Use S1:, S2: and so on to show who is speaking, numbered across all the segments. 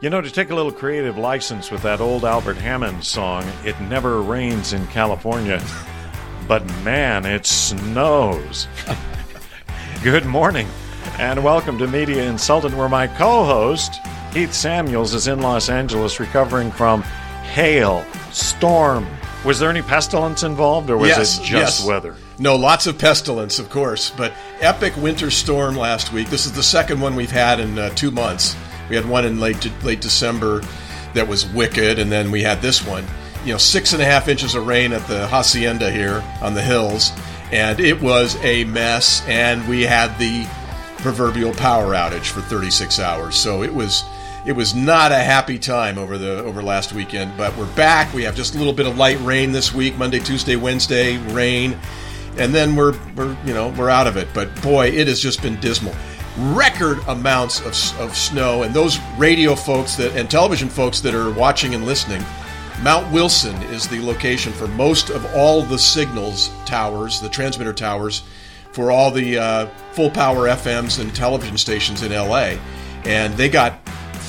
S1: You know, to take a little creative license with that old Albert Hammond song, It Never Rains in California, but man, it snows. Good morning, and welcome to Media Insultant, where my co host, Keith Samuels, is in Los Angeles recovering from hail, storm. Was there any pestilence involved, or was
S2: Yes,
S1: it just
S2: yes.
S1: weather?
S2: No, lots of pestilence, of course, but epic winter storm last week. This is the second one we've had in uh, two months. We had one in late late December that was wicked, and then we had this one. You know, six and a half inches of rain at the hacienda here on the hills, and it was a mess. And we had the proverbial power outage for 36 hours. So it was it was not a happy time over the over last weekend. But we're back. We have just a little bit of light rain this week, Monday, Tuesday, Wednesday, rain, and then we're we're you know we're out of it. But boy, it has just been dismal. Record amounts of, of snow, and those radio folks that and television folks that are watching and listening. Mount Wilson is the location for most of all the signals towers, the transmitter towers, for all the uh, full power FMs and television stations in LA. And they got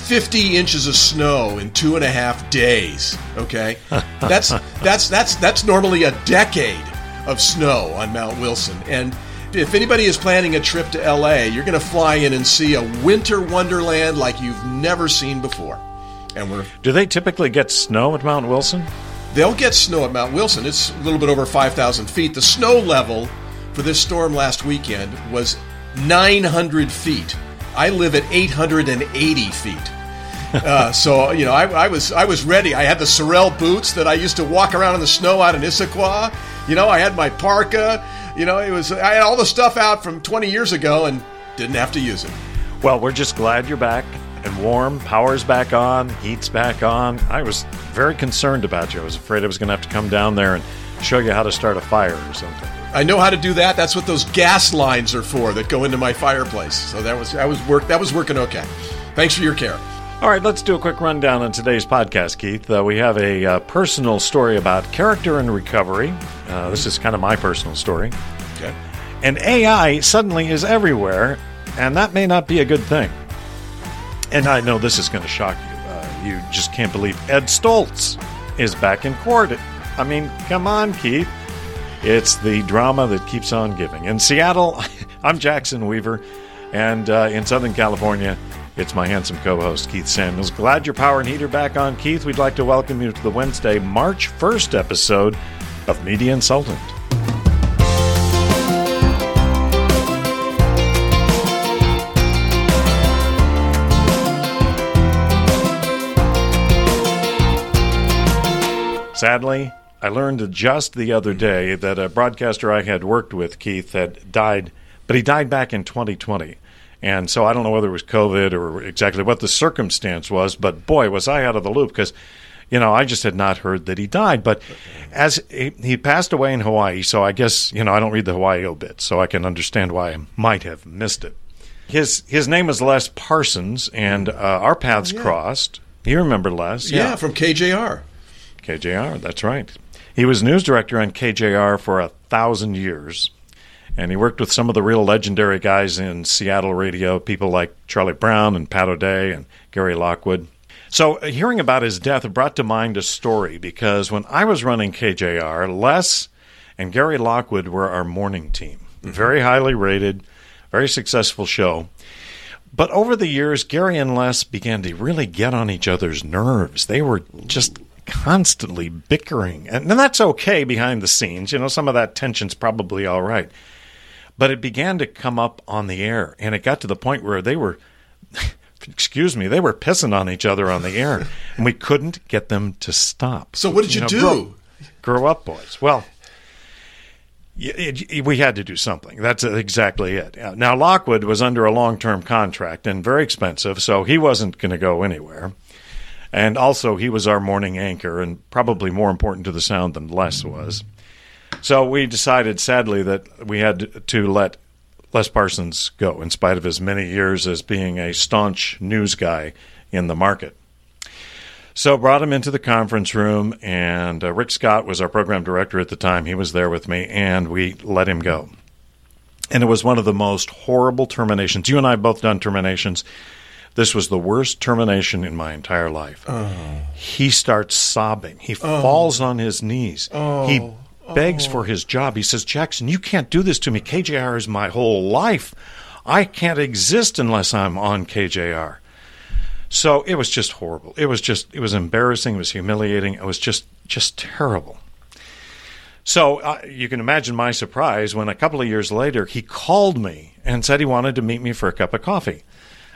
S2: 50 inches of snow in two and a half days. Okay, that's that's that's that's normally a decade of snow on Mount Wilson. And if anybody is planning a trip to LA, you're going to fly in and see a winter wonderland like you've never seen before. And we're
S1: Do they typically get snow at Mount Wilson?
S2: They'll get snow at Mount Wilson. It's a little bit over 5,000 feet. The snow level for this storm last weekend was 900 feet. I live at 880 feet. Uh, so you know, I, I was I was ready. I had the Sorel boots that I used to walk around in the snow out in Issaquah. You know, I had my parka. You know, it was I had all the stuff out from 20 years ago and didn't have to use it.
S1: Well, we're just glad you're back and warm. Power's back on, heat's back on. I was very concerned about you. I was afraid I was going to have to come down there and show you how to start a fire or something.
S2: I know how to do that. That's what those gas lines are for that go into my fireplace. So that was I was work that was working okay. Thanks for your care.
S1: All right, let's do a quick rundown on today's podcast, Keith. Uh, we have a uh, personal story about character and recovery. Uh, this is kind of my personal story.
S2: Okay.
S1: And AI suddenly is everywhere, and that may not be a good thing. And I know this is going to shock you. Uh, you just can't believe Ed Stoltz is back in court. I mean, come on, Keith. It's the drama that keeps on giving. In Seattle, I'm Jackson Weaver, and uh, in Southern California, it's my handsome co host, Keith Samuels. Glad your power and heat are back on, Keith. We'd like to welcome you to the Wednesday, March 1st episode of Media Insultant. Sadly, I learned just the other day that a broadcaster I had worked with, Keith, had died, but he died back in 2020. And so I don't know whether it was COVID or exactly what the circumstance was, but boy, was I out of the loop because, you know, I just had not heard that he died. But as he, he passed away in Hawaii, so I guess, you know, I don't read the Hawaii obit, so I can understand why I might have missed it. His his name was Les Parsons, and uh, our paths crossed. You remember Les?
S2: Yeah, from KJR.
S1: KJR, that's right. He was news director on KJR for a thousand years, and he worked with some of the real legendary guys in Seattle radio, people like Charlie Brown and Pat O'Day and Gary Lockwood. So, uh, hearing about his death brought to mind a story because when I was running KJR, Les and Gary Lockwood were our morning team. Very highly rated, very successful show. But over the years, Gary and Les began to really get on each other's nerves. They were just constantly bickering. And, and that's okay behind the scenes. You know, some of that tension's probably all right. But it began to come up on the air, and it got to the point where they were, excuse me, they were pissing on each other on the air, and we couldn't get them to stop.
S2: So what did you,
S1: know,
S2: do?
S1: Grow, grow up, boys. Well, it- we had to do something. That's exactly it. Uh, now, Lockwood was under a long term contract and very expensive, so he wasn't going to go anywhere. And also, he was our morning anchor and probably more important to the sound than Les was. So we decided, sadly, that we had to let Les Parsons go, in spite of his many years as being a staunch news guy in the market. So brought him into the conference room, and uh, Rick Scott was our program director at the time. He was there with me, and we let him go. And it was one of the most horrible terminations. You and I have both done terminations. This was the worst termination in my entire life.
S2: Oh.
S1: He starts sobbing. He falls on his knees. He
S2: Oh.
S1: Begs for his job. He says, Jackson, you can't do this to me. KJR is my whole life. I can't exist unless I'm on KJR. So it was just horrible. It was just it was embarrassing. It was humiliating. It was just just terrible. So uh, you can imagine my surprise when a couple of years later he called me and said he wanted to meet me for a cup of coffee.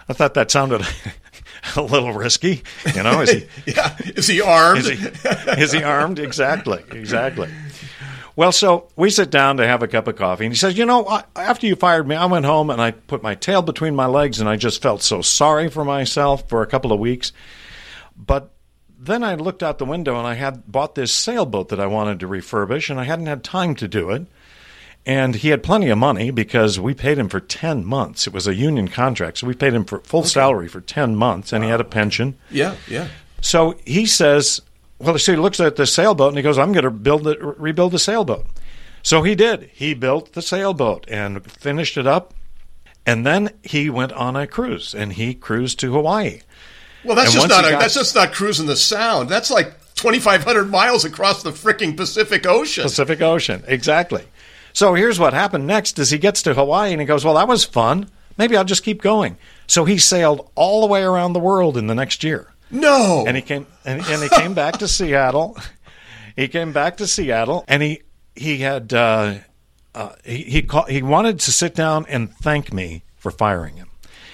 S1: I thought that sounded a little risky. You know, is he
S2: Yeah. Is he armed?
S1: is he is he armed? Exactly, exactly. Well, so we sit down to have a cup of coffee, and he says, "You know, I, after you fired me, I went home and I put my tail between my legs, and I just felt so sorry for myself for a couple of weeks. But then I looked out the window, and I had bought this sailboat that I wanted to refurbish, and I hadn't had time to do it. And he had plenty of money because we paid him for ten months. It was a union contract, so we paid him for full salary for ten months, and he had a pension.
S2: yeah, yeah.
S1: So he says, well, so he looks at the sailboat and he goes, I'm going to build it, rebuild the sailboat. So he did. He built the sailboat and finished it up. And then he went on a cruise and he cruised to Hawaii.
S2: Well, that's
S1: And
S2: just not a,
S1: got-
S2: that's just not cruising the Sound. That's like 2,500 miles across the freaking Pacific Ocean.
S1: Pacific Ocean. Exactly. So here's what happened next is he gets to Hawaii and he goes, Well, that was fun. Maybe I'll just keep going. So he sailed all the way around the world in the next year.
S2: No.
S1: and he came and, and he came back to Seattle. He came back to Seattle, and he he had uh, uh, he he, call, he wanted to sit down and thank me for firing him.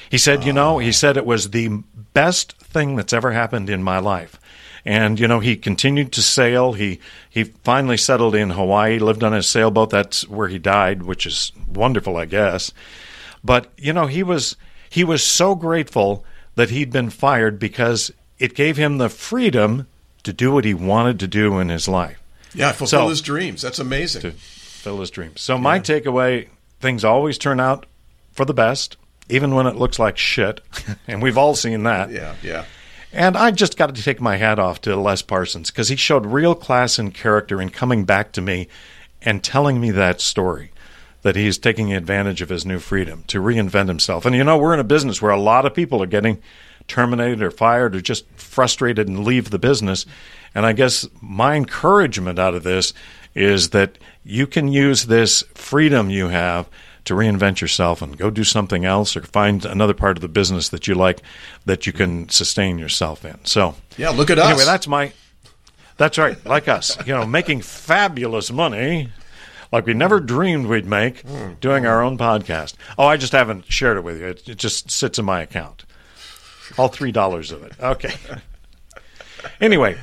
S1: He said, you know, he said it was the best thing that's ever happened in my life. And you know, he continued to sail. He he finally settled in Hawaii, lived on his sailboat. That's where he died, which is wonderful, I guess. But you know, he was he was so grateful that he'd been fired because it gave him the freedom to do what he wanted to do in his life,
S2: yeah, fulfill
S1: So-
S2: his dreams. That's amazing.
S1: to fill his dreams. So my takeaway: things always turn out for the best, even when it looks like shit, and we've all seen that.
S2: Yeah, yeah.
S1: And I just got to take my hat off to Les Parsons because he showed real class and character in coming back to me and telling me that story that he's taking advantage of his new freedom to reinvent himself. And you know, we're in a business where a lot of people are getting terminated or fired or just frustrated and leave the business. And I guess my encouragement out of this is that you can use this freedom you have to reinvent yourself and go do something else or find another part of the business that you like that you can sustain yourself in. So,
S2: Yeah, look at us.
S1: anyway, that's my that's right, like us, you know, making fabulous money like we never dreamed we'd make hmm. doing our own podcast. Oh, I just haven't shared it with you. It, it just sits in my account. All $3 of it. Okay. anyway,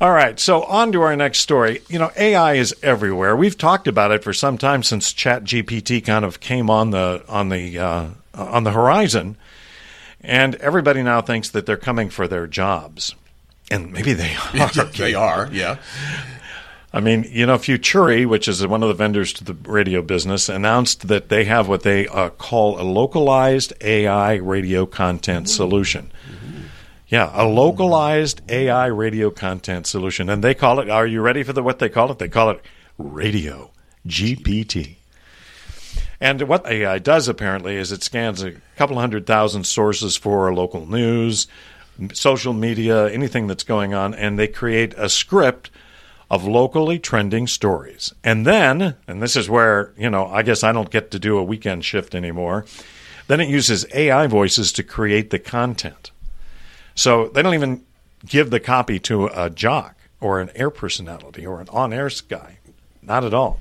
S1: all right, so on to our next story. You know, AI is everywhere. We've talked about it for some time since ChatGPT kind of came on the on the uh, on the horizon, and everybody now thinks that they're coming for their jobs, and maybe they are.
S2: They are. Yeah.
S1: I mean, you know, Futuri, which is one of the vendors to the radio business, announced that they have what they uh, call a localized AI radio content solution. Yeah, a localized AI radio content solution, and they call it. Are you ready for the what they call it? They call it Radio GPT. And what AI does apparently is it scans a couple hundred thousand sources for local news, social media, anything that's going on, and they create a script of locally trending stories. And then, and this is where, you know, I guess I don't get to do a weekend shift anymore, then it uses AI voices to create the content. So they don't even give the copy to a jock or an air personality or an on air guy. Not at all.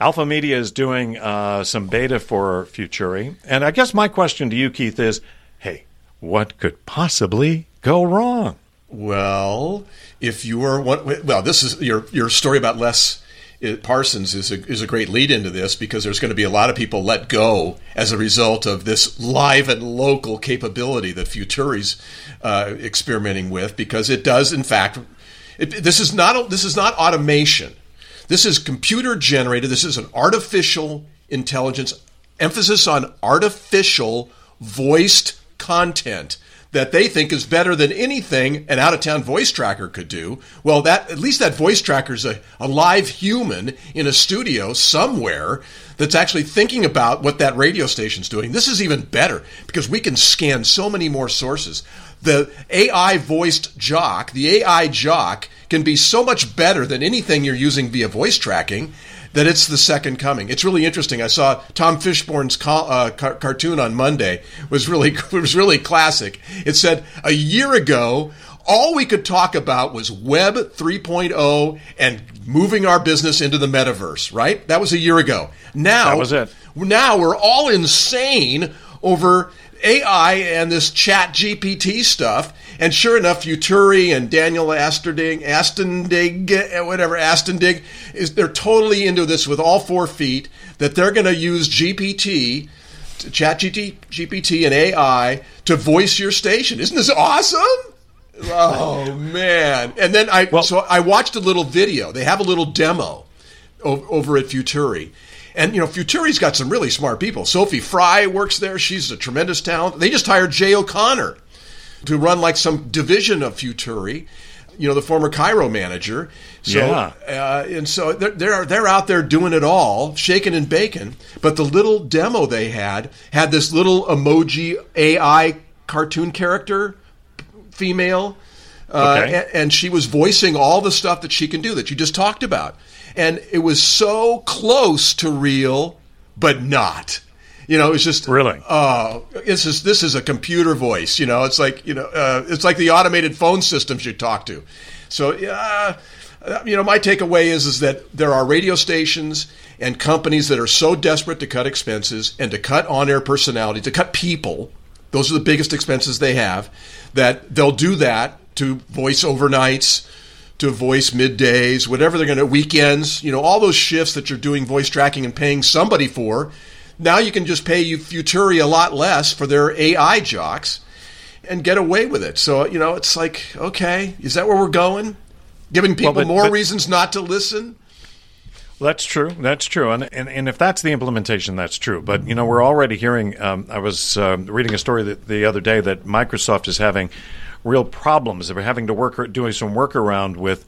S1: Alpha Media is doing uh, some beta for Futuri. And I guess my question to you, Keith, is hey, what could possibly go wrong?
S2: Well, if you were one, well, this is your your story about Les uh, Parsons is a, is a great lead into this because there's going to be a lot of people let go as a result of this live and local capability that Futuri's uh, experimenting with because it does in fact it, this is not this is not automation. This is computer generated. This is an artificial intelligence emphasis on artificial voiced content that they think is better than anything an out of town voice tracker could do. Well, that at least that voice tracker is a, a live human in a studio somewhere that's actually thinking about what that radio station's doing. This is even better because we can scan so many more sources. The AI voiced jock, the AI jock, can be so much better than anything you're using via voice tracking that it's the second coming. It's really interesting. I saw Tom Fishburne's uh, car- cartoon on Monday. It was really it was really classic. It said a year ago all we could talk about was Web 3.0 and moving our business into the metaverse, right? That was a year ago. Now,
S1: that was it.
S2: Now we're all insane over AI and this chat GPT stuff. And sure enough, Futuri and Daniel Asterdig, Astendig, whatever, Astendig, is they're totally into this with all four feet that they're going to use GPT, chat GPT and AI to voice your station. Isn't this awesome? Oh man! And then I well, so I watched a little video. They have a little demo over at Futuri, and you know, Futuri's got some really smart people. Sophie Fry works there. She's a tremendous talent. They just hired Jay O'Connor to run like some division of Futuri. You know, the former KIRO manager. So,
S1: yeah.
S2: Uh, and so they're, they're they're out there doing it all, shaking and baking. But the little demo they had had this little emoji AI cartoon character, female. Uh, okay. and, and she was voicing all the stuff that she can do that you just talked about and it was so close to real, but not. You know, it's just
S1: really.
S2: Oh, it's just this is a computer voice. You know, it's like you know, uh, it's like the automated phone systems you talk to. So yeah. Uh, you know, my takeaway is is that there are radio stations and companies that are so desperate to cut expenses and to cut on-air personality, to cut people. Those are the biggest expenses they have. That they'll do that to voice overnights, to voice middays, whatever they're going to, weekends, you know, all those shifts that you're doing voice tracking and paying somebody for. Now you can just pay you Futuri a lot less for their AI jocks and get away with it. So, you know, it's like, okay, is that where we're going? Giving people well, but, more but, reasons not to listen?
S1: That's true. That's true. And, and and if that's the implementation, that's true. But you know, we're already hearing. Um, I was uh, reading a story the other day that Microsoft is having real problems. They're having to work doing some workaround with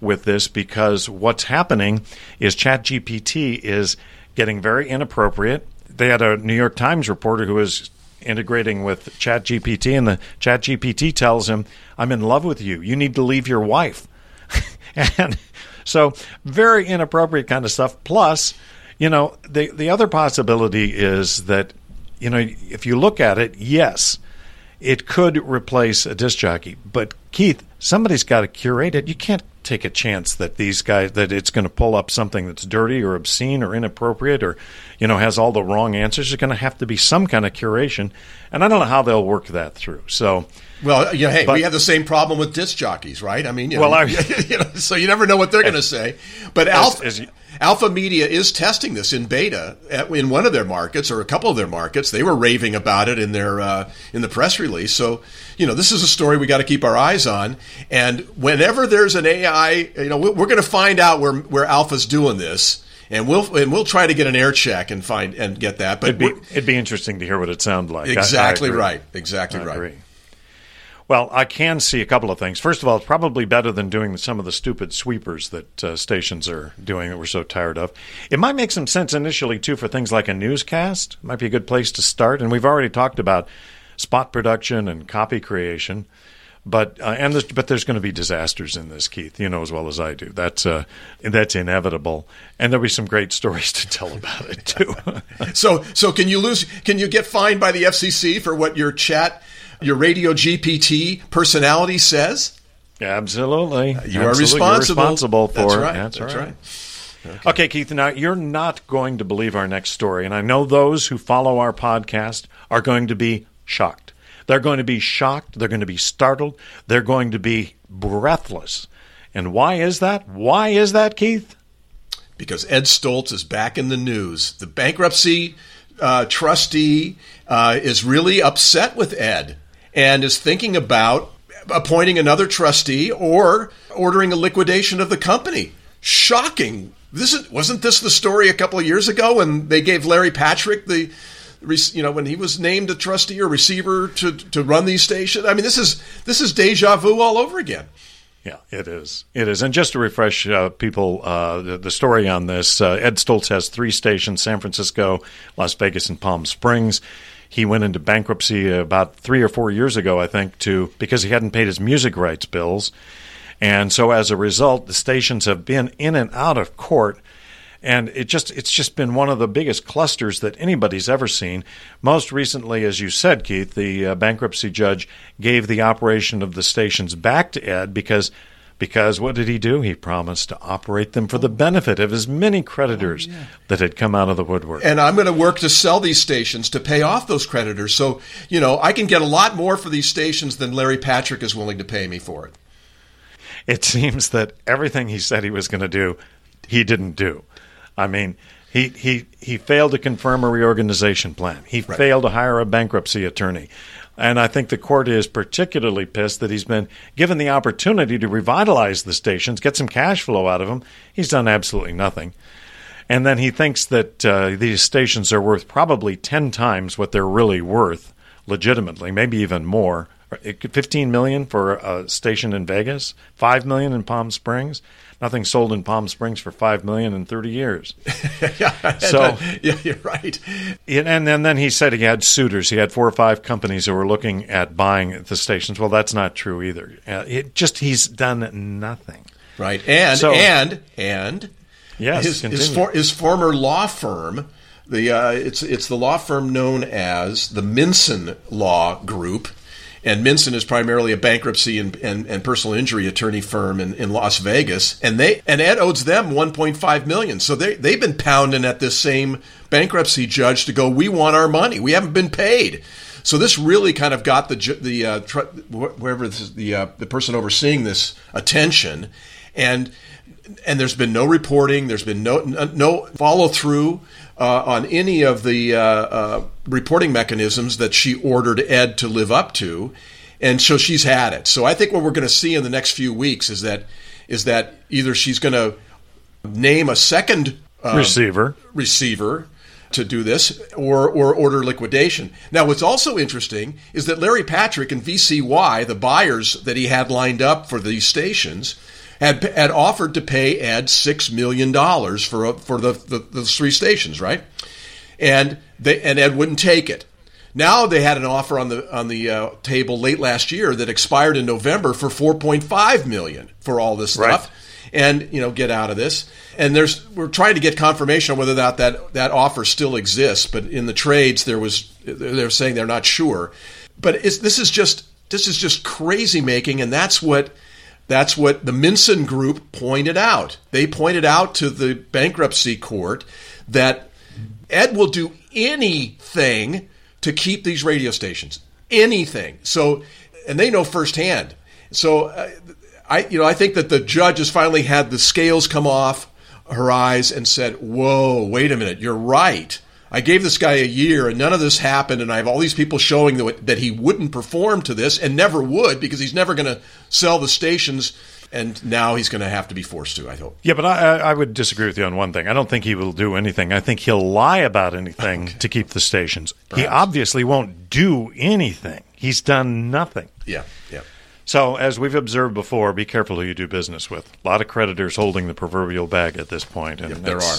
S1: with this because what's happening is ChatGPT is getting very inappropriate. They had a New York Times reporter who was integrating with ChatGPT, and the ChatGPT tells him, "I'm in love with you. You need to leave your wife." and so, very inappropriate kind of stuff. Plus, you know, the the other possibility is that, you know, if you look at it, yes, it could replace a disc jockey. But Keith, somebody's got to curate it. You can't take a chance that these guys that it's going to pull up something that's dirty or obscene or inappropriate or you know has all the wrong answers. There's going to have to be some kind of curation, and I don't know how they'll work that through. So.
S2: Well, you know, hey, but, we have the same problem with disc jockeys, right? I mean, you know, well, I, you know, so you never know what they're going to say. But Alpha, as, as Alpha Media is testing this in beta at, in one of their markets or a couple of their markets. They were raving about it in their uh, in the press release. So, you know, this is a story we got to keep our eyes on. And whenever there's an AI, you know, we're going to find out where where Alpha's doing this and we'll and we'll try to get an air check and find and get that. But
S1: it'd be, it'd be interesting to hear what it sounds like.
S2: Exactly I, I right. Exactly
S1: I
S2: right.
S1: Agree. Well, I can see a couple of things. First of all, it's probably better than doing some of the stupid sweepers that uh, stations are doing that we're so tired of. It might make some sense initially, too, for things like a newscast. Might be a good place to start. And we've already talked about spot production and copy creation. But uh, and there's, but there's going to be disasters in this, Keith. You know as well as I do. That's uh, that's inevitable, and there'll be some great stories to tell about it too.
S2: so so can you lose? Can you get fined by the FCC for what your chat your radio GPT personality says?
S1: Absolutely.
S2: You
S1: Absolutely.
S2: are responsible.
S1: You're responsible for
S2: That's right.
S1: That's,
S2: That's
S1: right.
S2: right.
S1: Okay. okay, Keith, now you're not going to believe our next story. And I know those who follow our podcast are going to be shocked. They're going to be shocked. They're going to be startled. They're going to be breathless. And why is that? Why is that, Keith?
S2: Because Ed Stoltz is back in the news. The bankruptcy uh, trustee uh, is really upset with Ed and is thinking about appointing another trustee or ordering a liquidation of the company. Shocking. This is, wasn't this the story a couple of years ago when they gave Larry Patrick the you know, when he was named a trustee or receiver to to run these stations. I mean, this is this is deja vu all over again.
S1: Yeah, it is. It is. And just to refresh uh, people, uh, the, the, story on this uh, Ed Stoltz has three stations San Francisco, Las Vegas, and Palm Springs. He went into bankruptcy about three or four years ago, I think, to because he hadn't paid his music rights bills. And so as a result, the stations have been in and out of court and it just it's just been one of the biggest clusters that anybody's ever seen. Most recently, as you said, Keith, the uh, bankruptcy judge gave the operation of the stations back to Ed because because what did he do? He promised to operate them for the benefit of his many creditors oh, yeah. that had come out of the woodwork.
S2: And I'm going to work to sell these stations to pay off those creditors. So, you know, I can get a lot more for these stations than Larry Patrick is willing to pay me for it.
S1: It seems that everything he said he was going to do, he didn't do. I mean, he, he, he failed to confirm a reorganization plan. He right. failed to hire a bankruptcy attorney. And I think the court is particularly pissed that he's been given the opportunity to revitalize the stations, get some cash flow out of them. He's done absolutely nothing. And then he thinks that uh, these stations are worth probably 10 times what they're really worth, legitimately, maybe even more. 15 million for a station in Vegas, 5 million in Palm Springs nothing sold in Palm Springs for five million in thirty years.
S2: yeah, so yeah, you're right.
S1: And, and then he said he had suitors. He had four or five companies who were looking at buying the stations. Well, that's not true either. Uh, it just he's done nothing.
S2: Right, and so, and and
S1: yes,
S2: his his, for, his, former law firm. The uh, it's it's the law firm known as the Minson Law Group and Minson is primarily a bankruptcy and, and, and personal injury attorney firm in, in Las Vegas, and they and Ed owes them 1.5 million. So they they've been pounding at this same bankruptcy judge to go. We want our money. We haven't been paid. So this really kind of got the the uh, whoever the uh, the person overseeing this attention, and and there's been no reporting. There's been no no follow through uh, on any of the uh, uh, reporting mechanisms that she ordered Ed to live up to, and so she's had it. So I think what we're going to see in the next few weeks is that is that either she's going to name a second
S1: um, receiver
S2: receiver to do this or or order liquidation. Now what's also interesting is that Larry Patrick and VCY, the buyers that he had lined up for these stations, had had offered to pay Ed six million dollars for for the, the, the three stations, right? And they and Ed wouldn't take it. Now they had an offer on the on the uh, table late last year that expired in November for 4.5 million for all this stuff. Right. And you know, get out of this. And there's we're trying to get confirmation on whether that that that offer still exists. But in the trades, there was they're saying they're not sure. But this is just this is just crazy making, and that's what that's what the Minson Group pointed out. They pointed out to the bankruptcy court that Ed will do anything to keep these radio stations. Anything. So, and they know firsthand. So, uh, I, you know, I think that the judge has finally had the scales come off her eyes and said, "Whoa, wait a minute, you're right." I gave this guy a year and none of this happened, and I have all these people showing that, that he wouldn't perform to this and never would because he's never going to sell the stations. And now he's going to have to be forced to, I hope.
S1: Yeah, but I, I would disagree with you on one thing. I don't think he will do anything. I think he'll lie about anything okay. to keep the stations. Perhaps. He obviously won't do anything. He's done nothing.
S2: Yeah, yeah.
S1: So, as we've observed before, be careful who you do business with. A lot of creditors holding the proverbial bag at this point, and
S2: yep, there are.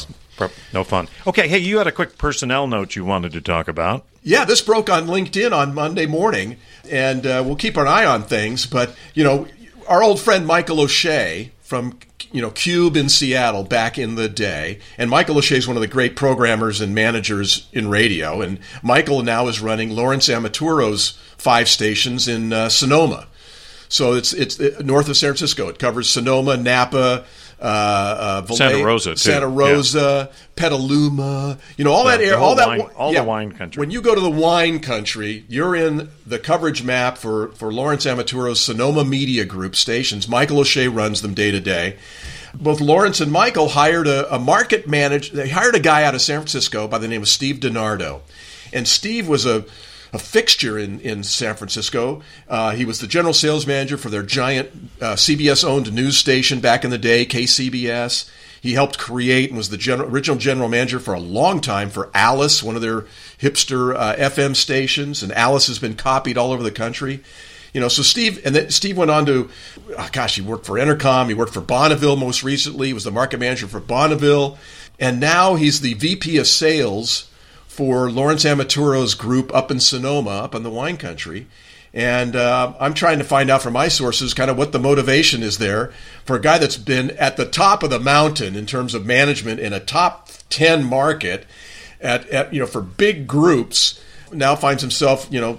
S1: No fun. Okay, hey, you had a quick personnel note you wanted to talk about.
S2: Yeah, this broke on LinkedIn on Monday morning, and uh, we'll keep an eye on things. But you know, our old friend Michael O'Shea from you know KUBE in Seattle back in the day, and Michael O'Shea is one of the great programmers and managers in radio, and Michael now is running Lawrence Amaturo's five stations in uh, Sonoma. So it's it's uh, north of San Francisco. It covers Sonoma, Napa, uh,
S1: uh, Santa Rosa, too.
S2: Santa Rosa, yeah. Petaluma, you know all that area, all that
S1: wine, all yeah, the wine country.
S2: When you go to the wine country, you're in the coverage map for for Lawrence Amaturo's Sonoma Media Group stations. Michael O'Shea runs them day to day. Both Lawrence and Michael hired a, a market manager. They hired a guy out of San Francisco by the name of Steve DiNardo, and Steve was a a fixture in, in San Francisco. Uh, he was the general sales manager for their giant uh, CBS owned news station back in the day, KCBS. He helped create and was the general, original general manager for a long time for Alice, one of their hipster uh, FM stations, and Alice has been copied all over the country. You know, so Steve, and then Steve went on to, oh gosh, he worked for Entercom he worked for Bonneville most recently, he was the market manager for Bonneville, and now he's the VP of sales for Lawrence Amaturo's group up in Sonoma, up in the wine country. And uh, I'm trying to find out from my sources kind of what the motivation is there for a guy that's been at the top of the mountain in terms of management in a top 10 market at, at you know for big groups now finds himself you know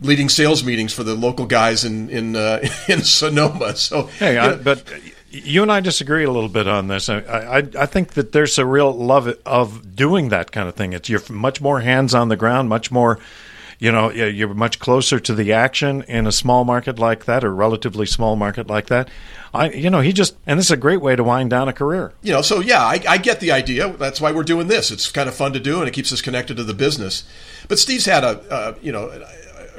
S2: leading sales meetings for the local guys in in uh, in Sonoma. So
S1: hey, I, but you and I disagree a little bit on this. I, I, I think that there's a real love of doing that kind of thing. It's you're much more hands on the ground, much more you know you're much closer to the action in a small market like that or relatively small market like that. I you know he just and this is a great way to wind down a career.
S2: You know so yeah I, I, get the idea. That's why we're doing this. It's kind of fun to do and it keeps us connected to the business. But steve's had a uh, you know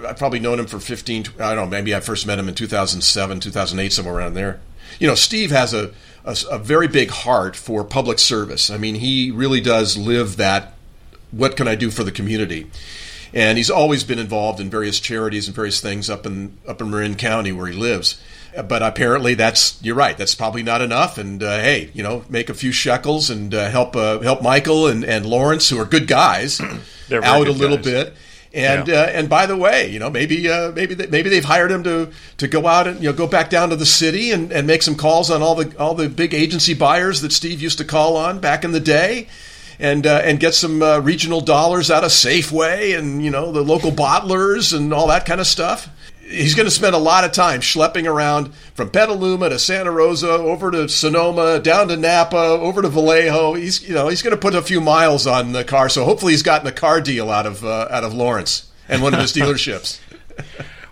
S2: i've probably known him for 15 i don't know maybe i first met him in 2007 2008 somewhere around there you know steve has a, a, a very big heart for public service i mean he really does live that what can i do for the community and he's always been involved in various charities and various things up in up in Marin County where he lives. But apparently, that's you're right. That's probably not enough. And uh, hey, you know, make a few shekels and uh, help uh, help Michael and, and Lawrence, who are good guys, out a little guys. bit. And yeah. uh, and by the way, you know maybe uh, maybe they, maybe they've hired him to to go out and you know go back down to the city and, and make some calls on all the all the big agency buyers that Steve used to call on back in the day and uh, and get some uh, regional dollars out of Safeway and you know the local bottlers and all that kind of stuff. He's going to spend a lot of time schlepping around from Petaluma to Santa Rosa, over to Sonoma, down to Napa, over to Vallejo. He's you know he's going to put a few miles on the car, so hopefully he's gotten a car deal out of uh, out of Lawrence and one of his dealerships.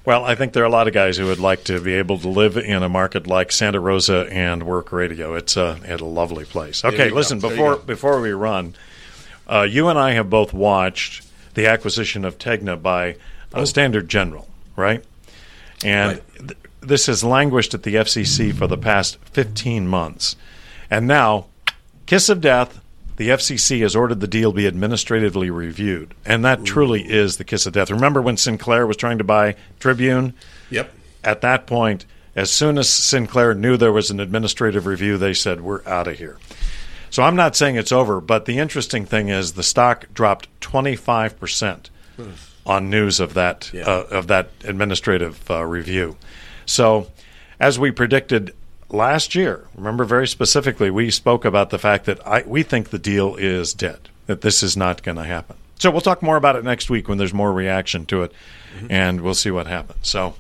S1: Well, I think there are a lot of guys who would like to be able to live in a market like Santa Rosa and work radio. It's a, it's a lovely place. Okay, listen, before before we run, uh, you and I have both watched the acquisition of Tegna by uh, oh. Standard General, right? And right. Th- this has languished at the FCC for the past 15 months. And now, kiss of death, the FCC has ordered the deal be administratively reviewed, and that Ooh. truly is the kiss of death. Remember when Sinclair was trying to buy Tribune?
S2: Yep.
S1: At that point, as soon as Sinclair knew there was an administrative review, they said, "We're out of here." So I'm not saying it's over, but the interesting thing is the stock dropped 25 percent on news of that yeah. uh, of that administrative uh, review. So, as we predicted last year, remember very specifically, we spoke about the fact that I, we think the deal is dead, that this is not going to happen. So we'll talk more about it next week when there's more reaction to it, mm-hmm. and we'll see what happens. So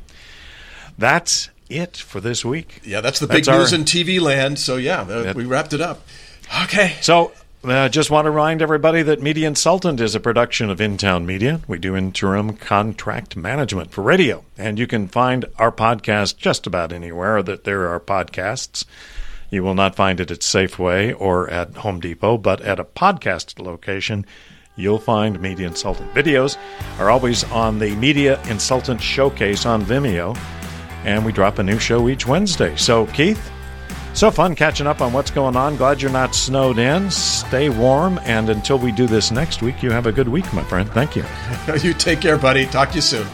S1: that's it for this week.
S2: Yeah, that's the big news our, in TV land. So yeah, uh, we wrapped it up. Okay.
S1: So I uh, just want to remind everybody that Media Insultant is a production of InTown Media. We do interim contract management for radio, and you can find our podcast just about anywhere that there are podcasts. You will not find it at Safeway or at Home Depot, but at a podcast location, you'll find Media Insultant. Videos are always on the Media Insultant Showcase on Vimeo, and we drop a new show each Wednesday. So, Keith, so fun catching up on what's going on. Glad you're not snowed in. Stay warm. And until we do this next week, you have a good week, my friend. Thank you.
S2: you take care, buddy. Talk to you soon.